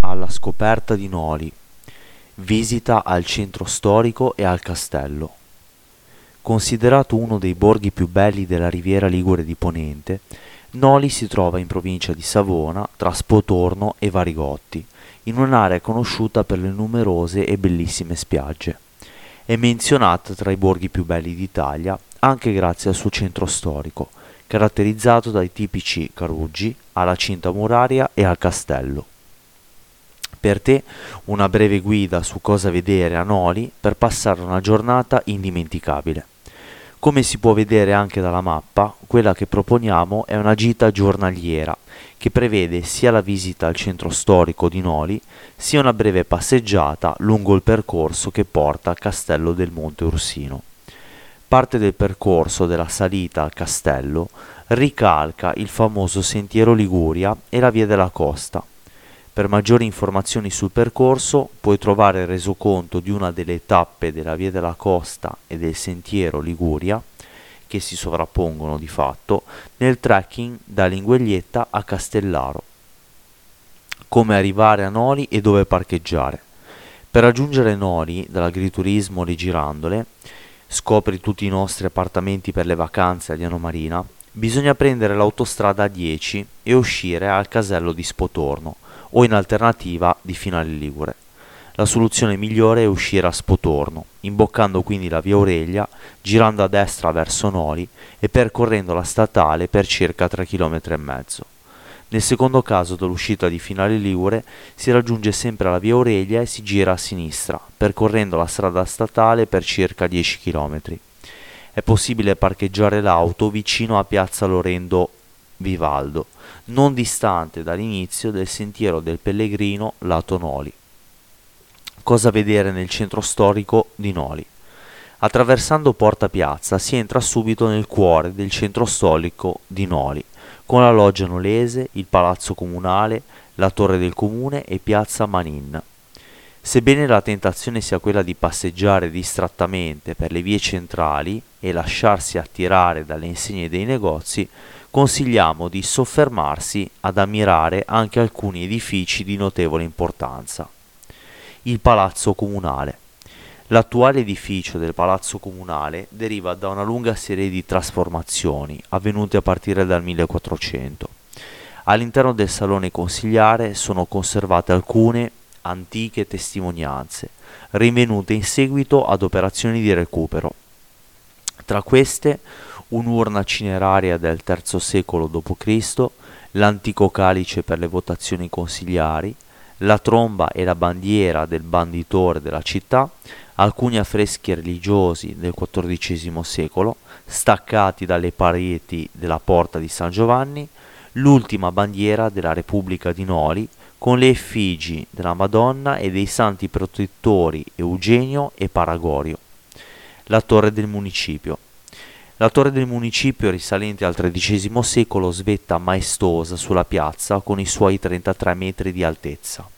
alla scoperta di Noli. Visita al centro storico e al castello. Considerato uno dei borghi più belli della riviera ligure di Ponente, Noli si trova in provincia di Savona, tra Spotorno e Varigotti, in un'area conosciuta per le numerose e bellissime spiagge. È menzionata tra i borghi più belli d'Italia anche grazie al suo centro storico, caratterizzato dai tipici caruggi, alla cinta muraria e al castello. Per te una breve guida su cosa vedere a Noli per passare una giornata indimenticabile. Come si può vedere anche dalla mappa, quella che proponiamo è una gita giornaliera che prevede sia la visita al centro storico di Noli, sia una breve passeggiata lungo il percorso che porta al castello del Monte Ursino. Parte del percorso della salita al castello ricalca il famoso sentiero Liguria e la via della costa. Per maggiori informazioni sul percorso puoi trovare il resoconto di una delle tappe della via della costa e del sentiero Liguria che si sovrappongono di fatto nel trekking da Lingueglietta a Castellaro. Come arrivare a Noli e dove parcheggiare. Per raggiungere Noli dall'agriturismo Le Girandole scopri tutti i nostri appartamenti per le vacanze a Diano Marina, bisogna prendere l'autostrada 10 e uscire al casello di Spotorno o in alternativa di Finale Ligure. La soluzione migliore è uscire a Spotorno, imboccando quindi la via Aurelia, girando a destra verso Noli e percorrendo la statale per circa 3 km. Nel secondo caso dall'uscita di Finale Ligure si raggiunge sempre la via Aurelia e si gira a sinistra, percorrendo la strada statale per circa 10 km. È possibile parcheggiare l'auto vicino a piazza Lorendo Vivaldo, non distante dall'inizio del sentiero del Pellegrino lato Noli. Cosa vedere nel centro storico di Noli? Attraversando Porta Piazza si entra subito nel cuore del centro storico di Noli, con la loggia nolese, il palazzo comunale, la torre del comune e piazza Manin. Sebbene la tentazione sia quella di passeggiare distrattamente per le vie centrali e lasciarsi attirare dalle insegne dei negozi, consigliamo di soffermarsi ad ammirare anche alcuni edifici di notevole importanza. Il Palazzo Comunale L'attuale edificio del Palazzo Comunale deriva da una lunga serie di trasformazioni avvenute a partire dal 1400. All'interno del salone consigliare sono conservate alcune antiche testimonianze, rinvenute in seguito ad operazioni di recupero. Tra queste un'urna cineraria del III secolo d.C., l'antico calice per le votazioni consigliari, la tromba e la bandiera del banditore della città, alcuni affreschi religiosi del XIV secolo, staccati dalle pareti della porta di San Giovanni, l'ultima bandiera della Repubblica di Noli, con le effigi della Madonna e dei santi protettori Eugenio e Paragorio. La torre del municipio. La torre del municipio, risalente al XIII secolo, svetta maestosa sulla piazza con i suoi 33 metri di altezza.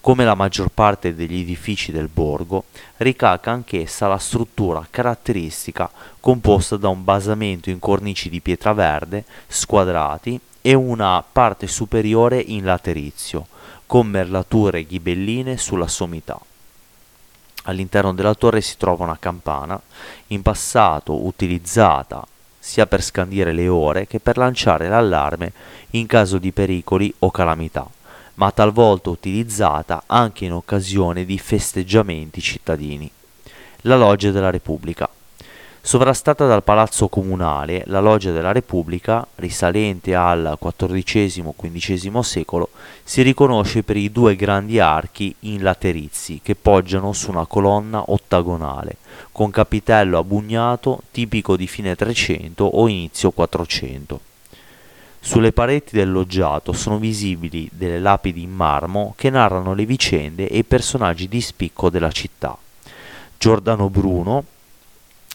Come la maggior parte degli edifici del borgo, ricalca anch'essa la struttura caratteristica composta da un basamento in cornici di pietra verde, squadrati, e una parte superiore in laterizio, con merlature ghibelline sulla sommità. All'interno della torre si trova una campana, in passato utilizzata sia per scandire le ore che per lanciare l'allarme in caso di pericoli o calamità ma talvolta utilizzata anche in occasione di festeggiamenti cittadini. La Loggia della Repubblica. Sovrastata dal Palazzo Comunale, la Loggia della Repubblica, risalente al XIV-XV secolo, si riconosce per i due grandi archi in laterizi che poggiano su una colonna ottagonale, con capitello abugnato tipico di fine 300 o inizio 400. Sulle pareti del loggiato sono visibili delle lapidi in marmo che narrano le vicende e i personaggi di spicco della città. Giordano Bruno,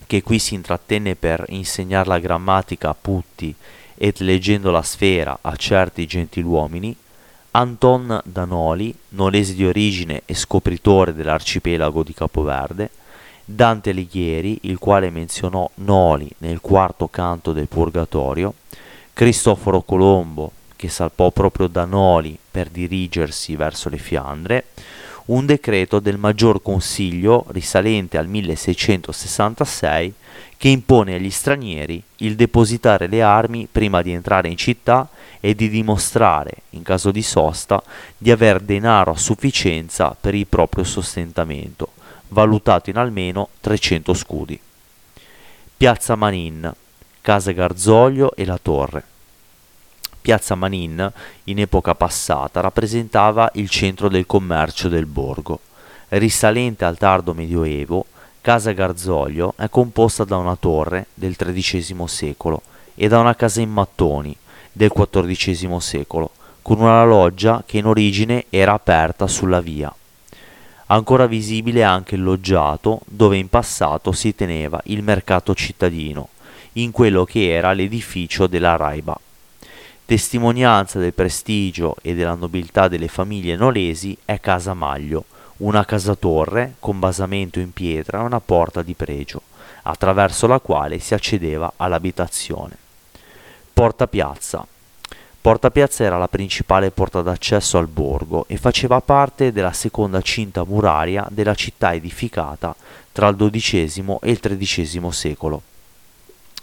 che qui si intrattenne per insegnare la grammatica a Putti et leggendo la sfera a certi gentiluomini, Anton Danoli, nolese di origine e scopritore dell'arcipelago di Capoverde, Dante Alighieri, il quale menzionò Noli nel quarto canto del Purgatorio, Cristoforo Colombo, che salpò proprio da Noli per dirigersi verso le Fiandre, un decreto del Maggior Consiglio risalente al 1666 che impone agli stranieri il depositare le armi prima di entrare in città e di dimostrare, in caso di sosta, di aver denaro a sufficienza per il proprio sostentamento, valutato in almeno 300 scudi. Piazza Manin, Casa Garzolio e la Torre. Piazza Manin, in epoca passata, rappresentava il centro del commercio del borgo. Risalente al tardo Medioevo, Casa Garzolio è composta da una torre del XIII secolo e da una casa in mattoni del XIV secolo, con una loggia che in origine era aperta sulla via. Ancora visibile anche il loggiato dove in passato si teneva il mercato cittadino, in quello che era l'edificio della Raiba. Testimonianza del prestigio e della nobiltà delle famiglie nolesi è Casa Maglio, una casa torre con basamento in pietra e una porta di pregio, attraverso la quale si accedeva all'abitazione. Porta Piazza. Porta Piazza era la principale porta d'accesso al borgo e faceva parte della seconda cinta muraria della città edificata tra il XII e il XIII secolo.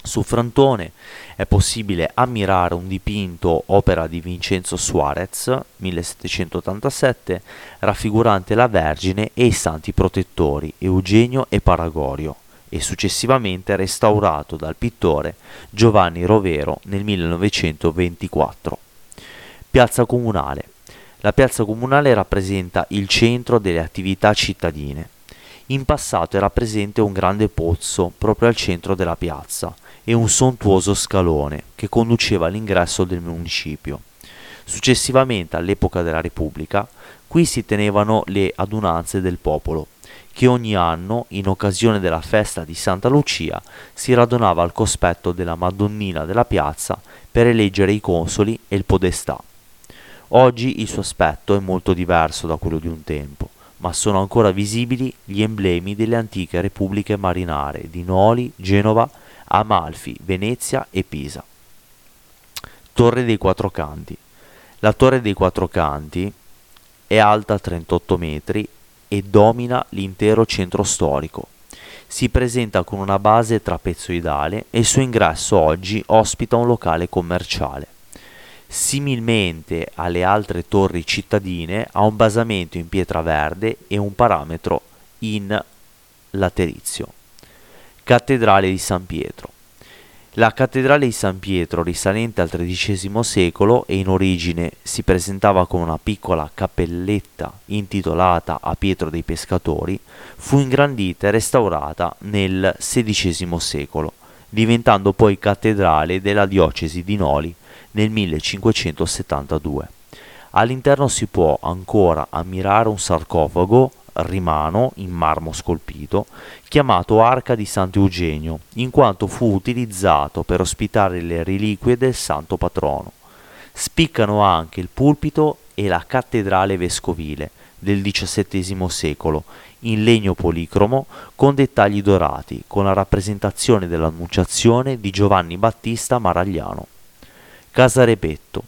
Sul frontone è possibile ammirare un dipinto opera di Vincenzo Suarez 1787 raffigurante la Vergine e i santi protettori Eugenio e Paragorio e successivamente restaurato dal pittore Giovanni Rovero nel 1924. Piazza Comunale. La piazza comunale rappresenta il centro delle attività cittadine. In passato era presente un grande pozzo proprio al centro della piazza, e un sontuoso scalone che conduceva all'ingresso del municipio. Successivamente, all'epoca della Repubblica, qui si tenevano le adunanze del popolo, che ogni anno, in occasione della festa di Santa Lucia, si radunava al cospetto della Madonnina della piazza per eleggere i consoli e il podestà. Oggi il suo aspetto è molto diverso da quello di un tempo, ma sono ancora visibili gli emblemi delle antiche repubbliche marinare di Noli, Genova Amalfi, Venezia e Pisa. Torre dei Quattro Canti. La Torre dei Quattro Canti è alta 38 metri e domina l'intero centro storico. Si presenta con una base trapezoidale e il suo ingresso oggi ospita un locale commerciale. Similmente alle altre torri cittadine ha un basamento in pietra verde e un parametro in laterizio. Cattedrale di San Pietro. La cattedrale di San Pietro, risalente al XIII secolo e in origine si presentava come una piccola cappelletta intitolata a Pietro dei Pescatori, fu ingrandita e restaurata nel XVI secolo, diventando poi cattedrale della diocesi di Noli nel 1572. All'interno si può ancora ammirare un sarcofago rimano in marmo scolpito, chiamato Arca di Sant'Eugenio, in quanto fu utilizzato per ospitare le reliquie del santo patrono. Spiccano anche il pulpito e la cattedrale vescovile del XVII secolo, in legno policromo con dettagli dorati, con la rappresentazione dell'Annunciazione di Giovanni Battista Maragliano. Casa Repetto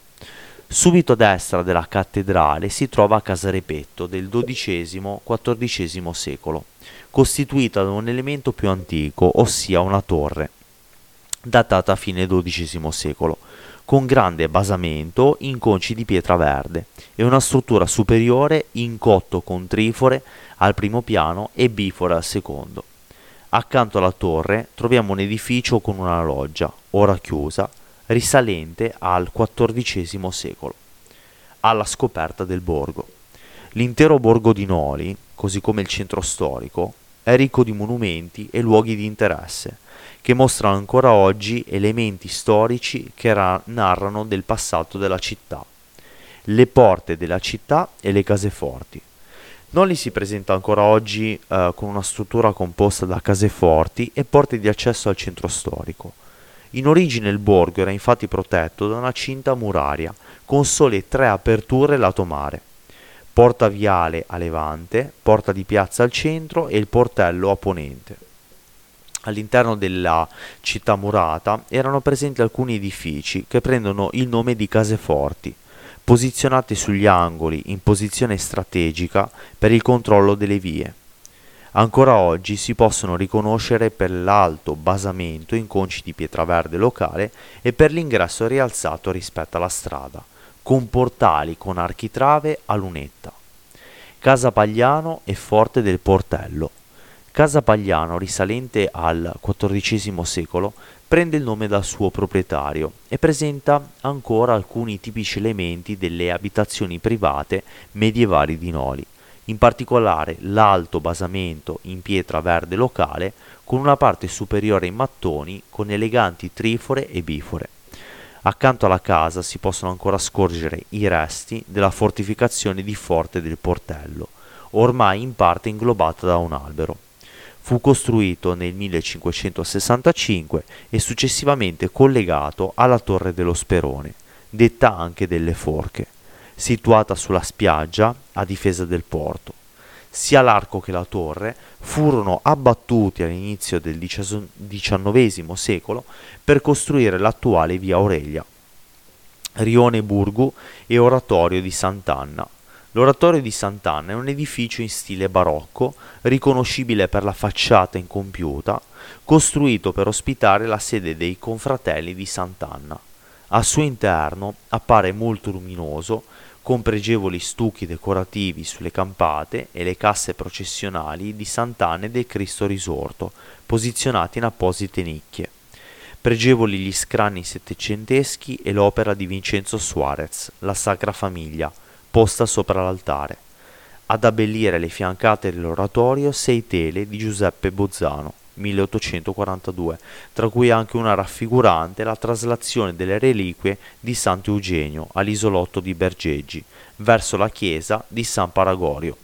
Subito a destra della cattedrale si trova Casa Repetto del XII-XIV secolo, costituita da un elemento più antico, ossia una torre, datata a fine XII secolo, con grande basamento in conci di pietra verde e una struttura superiore in cotto con trifore al primo piano e bifore al secondo. Accanto alla torre troviamo un edificio con una loggia, ora chiusa, risalente al XIV secolo, alla scoperta del borgo. L'intero borgo di Noli, così come il centro storico, è ricco di monumenti e luoghi di interesse, che mostrano ancora oggi elementi storici che ra- narrano del passato della città, le porte della città e le caseforti. Noli si presenta ancora oggi eh, con una struttura composta da caseforti e porte di accesso al centro storico, in origine il borgo era infatti protetto da una cinta muraria, con sole tre aperture lato mare. Porta viale a levante, porta di piazza al centro e il portello a ponente. All'interno della città murata erano presenti alcuni edifici che prendono il nome di case forti, posizionate sugli angoli in posizione strategica per il controllo delle vie. Ancora oggi si possono riconoscere per l'alto basamento in conci di pietra verde locale e per l'ingresso rialzato rispetto alla strada, con portali con architrave a lunetta. Casa Pagliano e Forte del Portello. Casa Pagliano, risalente al XIV secolo, prende il nome dal suo proprietario e presenta ancora alcuni tipici elementi delle abitazioni private medievali di Noli, in particolare l'alto basamento in pietra verde locale con una parte superiore in mattoni con eleganti trifore e bifore. Accanto alla casa si possono ancora scorgere i resti della fortificazione di Forte del Portello, ormai in parte inglobata da un albero. Fu costruito nel 1565 e successivamente collegato alla Torre dello Sperone, detta anche delle Forche, situata sulla spiaggia a difesa del porto. Sia l'arco che la torre furono abbattuti all'inizio del XIX secolo per costruire l'attuale via Aurelia, Rione Burgu e Oratorio di Sant'Anna, L'oratorio di Sant'Anna è un edificio in stile barocco, riconoscibile per la facciata incompiuta, costruito per ospitare la sede dei confratelli di Sant'Anna. Al suo interno appare molto luminoso, con pregevoli stucchi decorativi sulle campate e le casse processionali di Sant'Anna e del Cristo risorto, posizionati in apposite nicchie. Pregevoli gli scranni settecenteschi e l'opera di Vincenzo Suarez, La Sacra Famiglia, posta sopra l'altare. Ad abbellire le fiancate dell'oratorio sei tele di Giuseppe Bozzano, 1842, tra cui anche una raffigurante la traslazione delle reliquie di Santo Eugenio all'isolotto di Bergeggi, verso la chiesa di San Paragorio.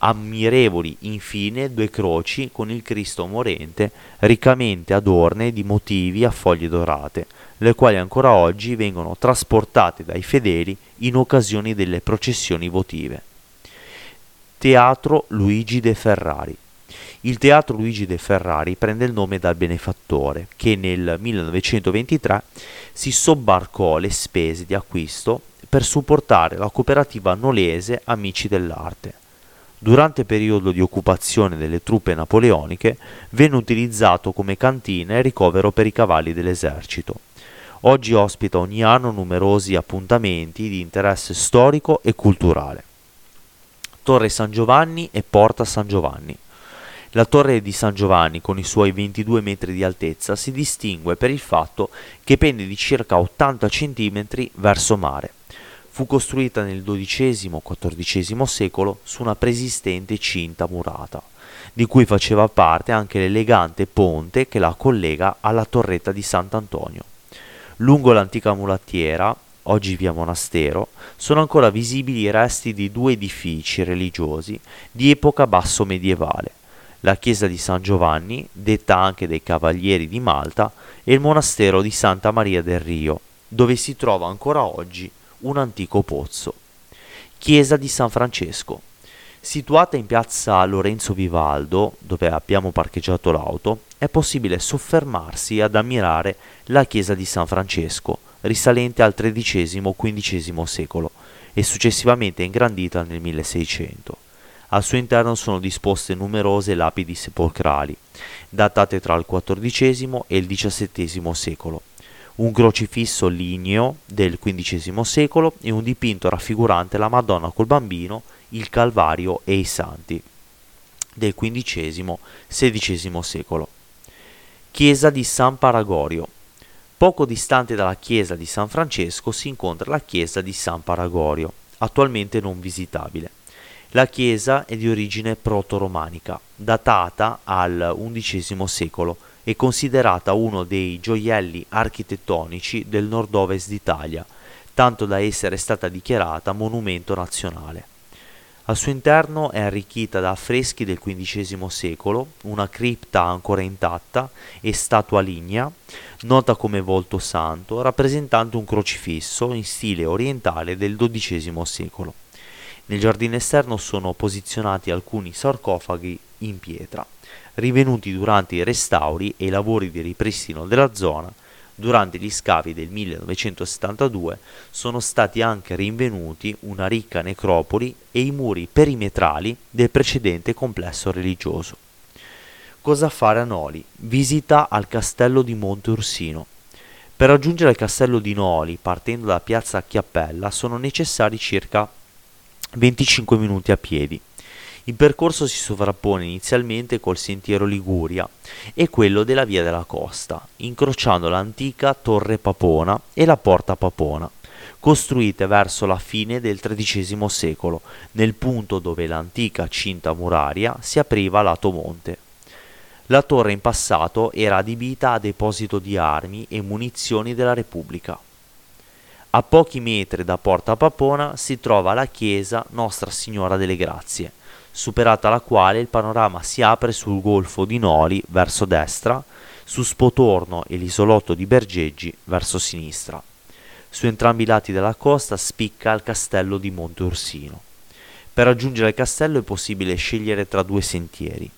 Ammirevoli infine due croci con il Cristo morente riccamente adorne di motivi a foglie dorate, le quali ancora oggi vengono trasportate dai fedeli in occasione delle processioni votive. Teatro Luigi de Ferrari. Il teatro Luigi de Ferrari prende il nome dal benefattore che nel 1923 si sobbarcò le spese di acquisto per supportare la cooperativa nolese Amici dell'Arte. Durante il periodo di occupazione delle truppe napoleoniche venne utilizzato come cantina e ricovero per i cavalli dell'esercito. Oggi ospita ogni anno numerosi appuntamenti di interesse storico e culturale. Torre San Giovanni e Porta San Giovanni. La torre di San Giovanni, con i suoi 22 metri di altezza, si distingue per il fatto che pende di circa 80 cm verso mare. Fu costruita nel XII-XIV secolo su una preesistente cinta murata, di cui faceva parte anche l'elegante ponte che la collega alla torretta di Sant'Antonio. Lungo l'antica mulattiera, oggi via Monastero, sono ancora visibili i resti di due edifici religiosi di epoca basso medievale, la chiesa di San Giovanni, detta anche dei Cavalieri di Malta, e il monastero di Santa Maria del Rio, dove si trova ancora oggi un antico pozzo. Chiesa di San Francesco. Situata in piazza Lorenzo Vivaldo, dove abbiamo parcheggiato l'auto, è possibile soffermarsi ad ammirare la chiesa di San Francesco, risalente al XIII-XV secolo e successivamente ingrandita nel 1600. Al suo interno sono disposte numerose lapidi sepolcrali, datate tra il XIV e il XVII secolo, un crocifisso ligneo del XV secolo e un dipinto raffigurante la Madonna col bambino il Calvario e i Santi del XV-XVI secolo. Chiesa di San Paragorio. Poco distante dalla chiesa di San Francesco si incontra la chiesa di San Paragorio, attualmente non visitabile. La chiesa è di origine proto-romanica, datata al XI secolo e considerata uno dei gioielli architettonici del nord-ovest d'Italia, tanto da essere stata dichiarata monumento nazionale. Al suo interno è arricchita da affreschi del XV secolo, una cripta ancora intatta e statua lignea, nota come volto santo, rappresentante un crocifisso in stile orientale del XII secolo. Nel giardino esterno sono posizionati alcuni sarcofagi in pietra, rivenuti durante i restauri e i lavori di ripristino della zona. Durante gli scavi del 1972 sono stati anche rinvenuti una ricca necropoli e i muri perimetrali del precedente complesso religioso. Cosa fare a Noli? Visita al castello di Monte Ursino. Per raggiungere il castello di Noli, partendo da piazza Chiappella, sono necessari circa 25 minuti a piedi. Il percorso si sovrappone inizialmente col sentiero Liguria e quello della Via della Costa, incrociando l'antica Torre Papona e la Porta Papona, costruite verso la fine del XIII secolo, nel punto dove l'antica cinta muraria si apriva lato monte. La torre in passato era adibita a deposito di armi e munizioni della Repubblica. A pochi metri da Porta Papona si trova la chiesa Nostra Signora delle Grazie, superata la quale il panorama si apre sul golfo di Noli verso destra, su Spotorno e l'isolotto di Bergeggi verso sinistra. Su entrambi i lati della costa spicca il castello di Monte Ursino. Per raggiungere il castello è possibile scegliere tra due sentieri,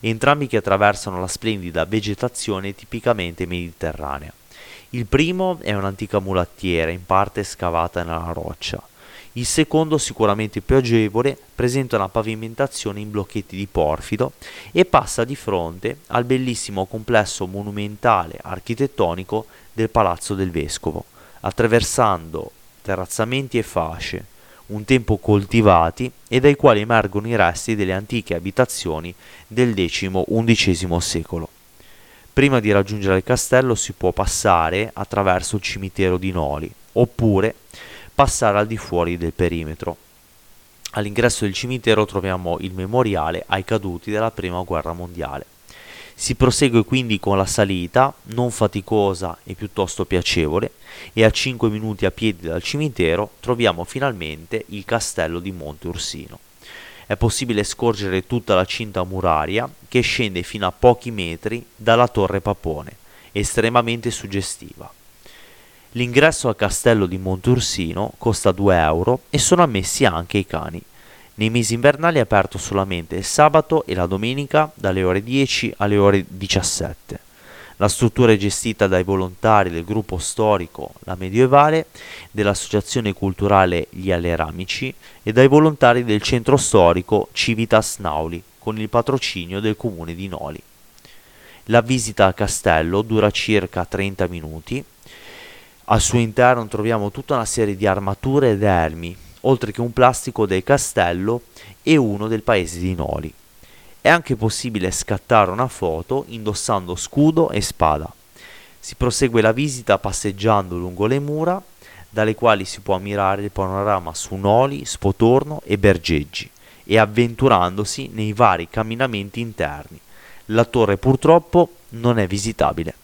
entrambi che attraversano la splendida vegetazione tipicamente mediterranea. Il primo è un'antica mulattiera, in parte scavata nella roccia. Il secondo, sicuramente più agevole, presenta una pavimentazione in blocchetti di porfido e passa di fronte al bellissimo complesso monumentale architettonico del Palazzo del Vescovo, attraversando terrazzamenti e fasce, un tempo coltivati e dai quali emergono i resti delle antiche abitazioni del X-XI secolo. Prima di raggiungere il castello si può passare attraverso il cimitero di Noli, oppure passare al di fuori del perimetro. All'ingresso del cimitero troviamo il memoriale ai caduti della Prima Guerra Mondiale. Si prosegue quindi con la salita, non faticosa e piuttosto piacevole, e a 5 minuti a piedi dal cimitero troviamo finalmente il castello di Monte Ursino. È possibile scorgere tutta la cinta muraria che scende fino a pochi metri dalla torre Papone, estremamente suggestiva. L'ingresso al castello di Montursino costa 2 euro e sono ammessi anche i cani. Nei mesi invernali è aperto solamente il sabato e la domenica dalle ore 10 alle ore 17. La struttura è gestita dai volontari del gruppo storico La Medievale, dell'associazione culturale Gli Aleramici e dai volontari del centro storico Civitas Nauli, con il patrocinio del comune di Noli. La visita al castello dura circa 30 minuti. Al suo interno troviamo tutta una serie di armature ed elmi, oltre che un plastico del castello e uno del paese di Noli. È anche possibile scattare una foto indossando scudo e spada. Si prosegue la visita passeggiando lungo le mura, dalle quali si può ammirare il panorama su Noli, Spotorno e Bergeggi, e avventurandosi nei vari camminamenti interni. La torre purtroppo non è visitabile.